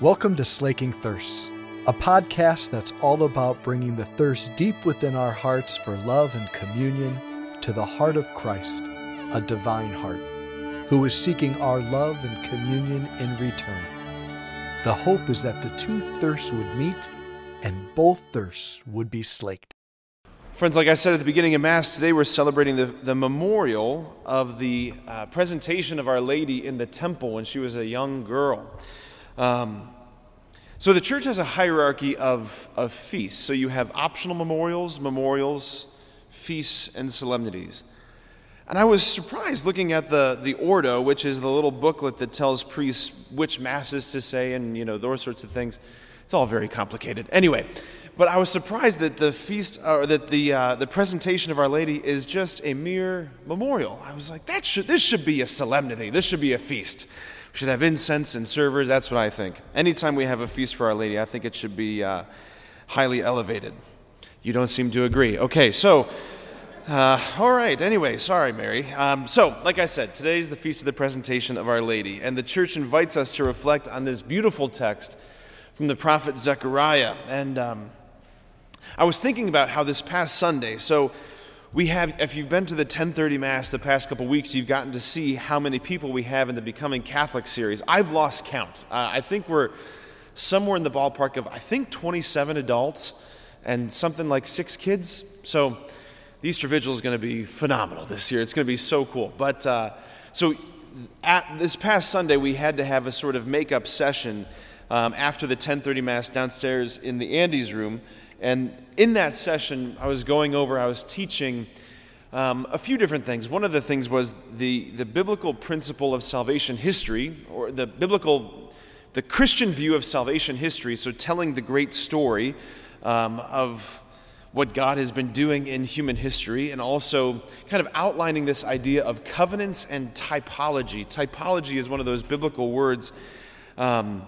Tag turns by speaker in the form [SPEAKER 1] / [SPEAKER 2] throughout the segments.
[SPEAKER 1] Welcome to Slaking Thirsts, a podcast that's all about bringing the thirst deep within our hearts for love and communion to the heart of Christ, a divine heart, who is seeking our love and communion in return. The hope is that the two thirsts would meet and both thirsts would be slaked.
[SPEAKER 2] Friends, like I said at the beginning of Mass, today we're celebrating the, the memorial of the uh, presentation of Our Lady in the temple when she was a young girl. Um, so the church has a hierarchy of, of feasts. So you have optional memorials, memorials, feasts, and solemnities. And I was surprised looking at the, the Ordo, which is the little booklet that tells priests which masses to say and, you know, those sorts of things. It's all very complicated. Anyway, but I was surprised that the feast, or that the, uh, the presentation of Our Lady is just a mere memorial. I was like, that should, this should be a solemnity. This should be a feast. We should have incense and servers. That's what I think. Anytime we have a feast for Our Lady, I think it should be uh, highly elevated. You don't seem to agree. Okay, so, uh, all right. Anyway, sorry, Mary. Um, so, like I said, today is the feast of the presentation of Our Lady, and the church invites us to reflect on this beautiful text from the prophet Zechariah. And um, I was thinking about how this past Sunday, so we have, if you've been to the 1030 Mass the past couple weeks, you've gotten to see how many people we have in the Becoming Catholic series. I've lost count. Uh, I think we're somewhere in the ballpark of, I think, 27 adults and something like six kids. So the Easter Vigil is going to be phenomenal this year. It's going to be so cool. But uh, so at this past Sunday, we had to have a sort of makeup session um, after the 10:30 mass downstairs in the Andes room, and in that session, I was going over, I was teaching um, a few different things. One of the things was the the biblical principle of salvation history, or the biblical, the Christian view of salvation history. So telling the great story um, of what God has been doing in human history, and also kind of outlining this idea of covenants and typology. Typology is one of those biblical words. Um,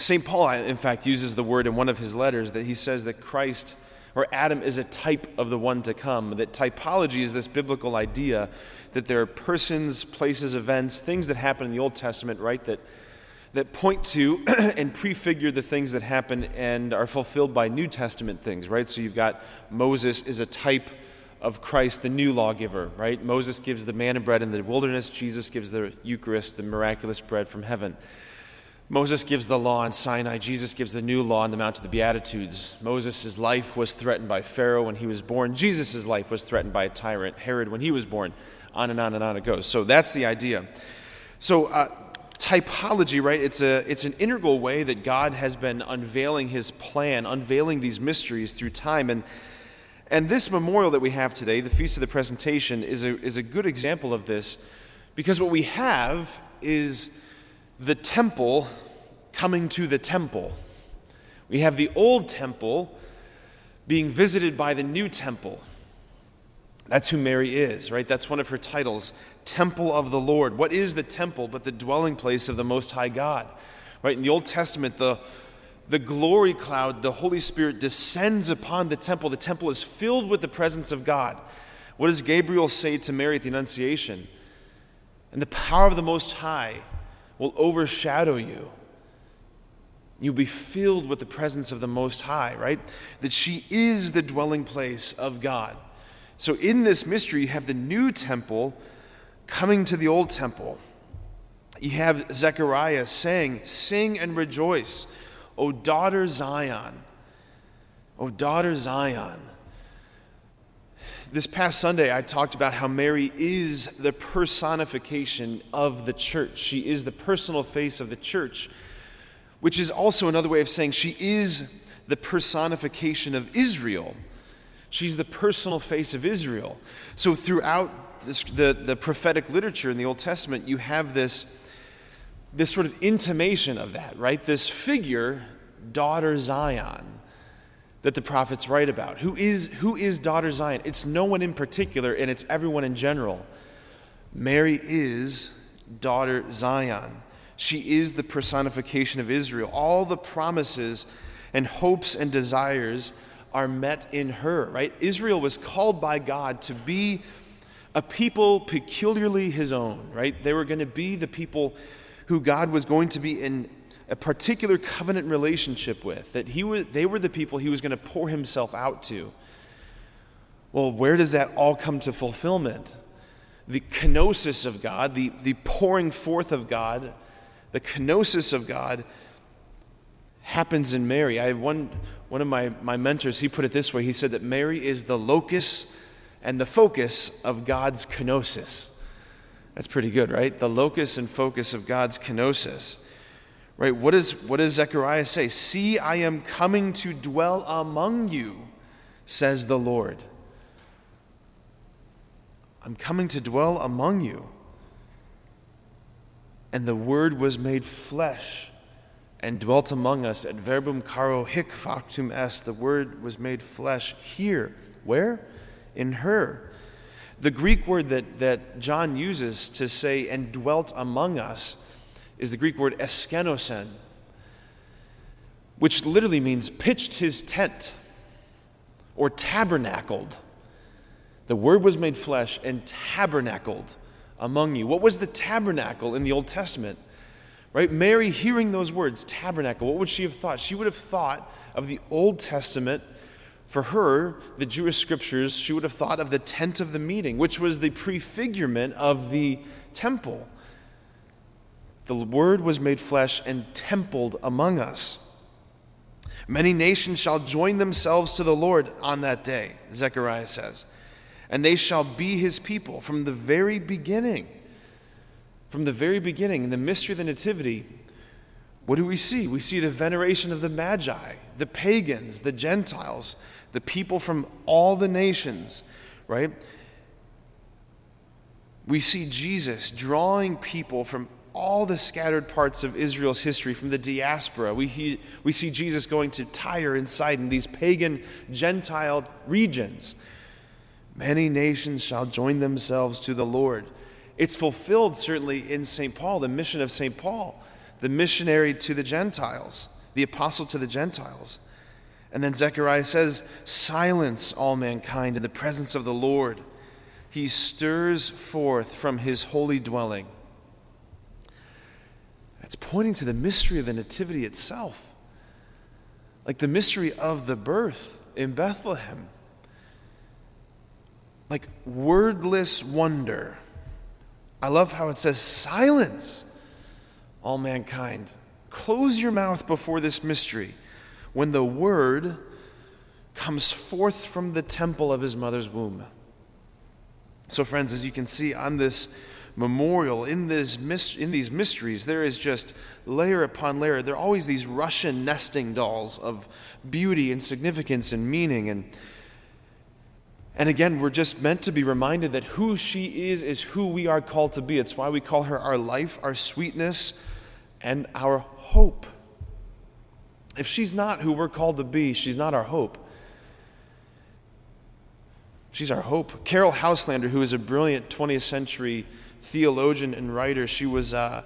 [SPEAKER 2] St. Paul, in fact, uses the word in one of his letters that he says that Christ or Adam is a type of the one to come. That typology is this biblical idea that there are persons, places, events, things that happen in the Old Testament, right, that, that point to and prefigure the things that happen and are fulfilled by New Testament things, right? So you've got Moses is a type of Christ, the new lawgiver, right? Moses gives the manna bread in the wilderness, Jesus gives the Eucharist, the miraculous bread from heaven. Moses gives the law on Sinai. Jesus gives the new law on the Mount of the Beatitudes. Moses' life was threatened by Pharaoh when he was born. Jesus' life was threatened by a tyrant, Herod, when he was born. On and on and on it goes. So that's the idea. So, uh, typology, right? It's, a, it's an integral way that God has been unveiling his plan, unveiling these mysteries through time. And, and this memorial that we have today, the Feast of the Presentation, is a, is a good example of this because what we have is the temple coming to the temple. We have the old temple being visited by the new temple. That's who Mary is, right? That's one of her titles, Temple of the Lord. What is the temple but the dwelling place of the Most High God? Right? In the Old Testament, the, the glory cloud, the Holy Spirit descends upon the temple. The temple is filled with the presence of God. What does Gabriel say to Mary at the Annunciation? And the power of the Most High will overshadow you. You'll be filled with the presence of the Most High, right? That she is the dwelling place of God. So, in this mystery, you have the new temple coming to the old temple. You have Zechariah saying, Sing and rejoice, O daughter Zion. O daughter Zion this past Sunday, I talked about how Mary is the personification of the church. She is the personal face of the church, which is also another way of saying she is the personification of Israel. She's the personal face of Israel. So, throughout this, the, the prophetic literature in the Old Testament, you have this, this sort of intimation of that, right? This figure, daughter Zion that the prophets write about. Who is, who is daughter Zion? It's no one in particular, and it's everyone in general. Mary is daughter Zion. She is the personification of Israel. All the promises and hopes and desires are met in her, right? Israel was called by God to be a people peculiarly his own, right? They were going to be the people who God was going to be in a particular covenant relationship with, that he was, they were the people he was going to pour himself out to. Well, where does that all come to fulfillment? The kenosis of God, the, the pouring forth of God, the kenosis of God happens in Mary. I one, one of my, my mentors, he put it this way. He said that Mary is the locus and the focus of God's kenosis. That's pretty good, right? The locus and focus of God's kenosis. Right? What, is, what does Zechariah say? See, I am coming to dwell among you, says the Lord. I'm coming to dwell among you. And the Word was made flesh and dwelt among us. At verbum caro hic factum est. The Word was made flesh here. Where? In her. The Greek word that, that John uses to say, and dwelt among us, is the Greek word eskenosen, which literally means pitched his tent or tabernacled. The Word was made flesh and tabernacled among you. What was the tabernacle in the Old Testament? Right? Mary hearing those words, tabernacle, what would she have thought? She would have thought of the Old Testament. For her, the Jewish scriptures, she would have thought of the tent of the meeting, which was the prefigurement of the temple. The Word was made flesh and templed among us. Many nations shall join themselves to the Lord on that day, Zechariah says and they shall be his people from the very beginning. From the very beginning, in the mystery of the Nativity, what do we see? We see the veneration of the Magi, the pagans, the Gentiles, the people from all the nations, right? We see Jesus drawing people from all the scattered parts of Israel's history, from the diaspora. We, he, we see Jesus going to Tyre and Sidon, these pagan Gentile regions Many nations shall join themselves to the Lord. It's fulfilled certainly in St. Paul, the mission of St. Paul, the missionary to the Gentiles, the apostle to the Gentiles. And then Zechariah says, Silence all mankind in the presence of the Lord. He stirs forth from his holy dwelling. Pointing to the mystery of the Nativity itself, like the mystery of the birth in Bethlehem like wordless wonder. I love how it says, Silence, all mankind. Close your mouth before this mystery when the word comes forth from the temple of his mother's womb. So, friends, as you can see on this memorial, in, this, in these mysteries, there is just layer upon layer. There are always these Russian nesting dolls of beauty and significance and meaning. And and again, we're just meant to be reminded that who she is is who we are called to be. It's why we call her our life, our sweetness, and our hope. If she's not who we're called to be, she's not our hope. She's our hope. Caryll Houselander, who is a brilliant 20th century theologian and writer, she was, uh,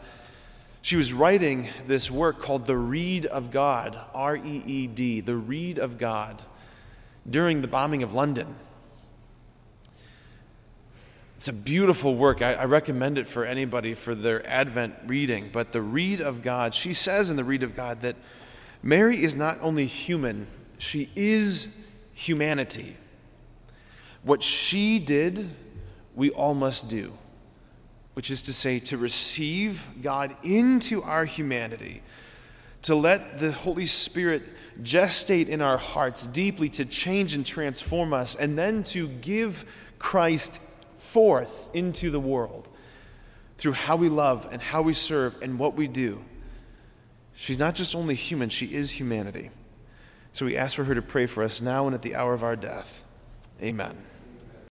[SPEAKER 2] she was writing this work called The Reed of God, R E E D, The Reed of God, during the bombing of London. It's a beautiful work. I, I, recommend it for anybody for their Advent reading. But the Reed of God, she says in the Reed of God that Mary is not only human, she is humanity. What she did, we all must do, which is to say, to receive God into our humanity, to let the Holy Spirit gestate in our hearts deeply to change and transform us, and then to give Christ forth into the world through how we love and how we serve and what we do. She's not just only human, she is humanity. So we ask for her to pray for us now and at the hour of our death. Amen.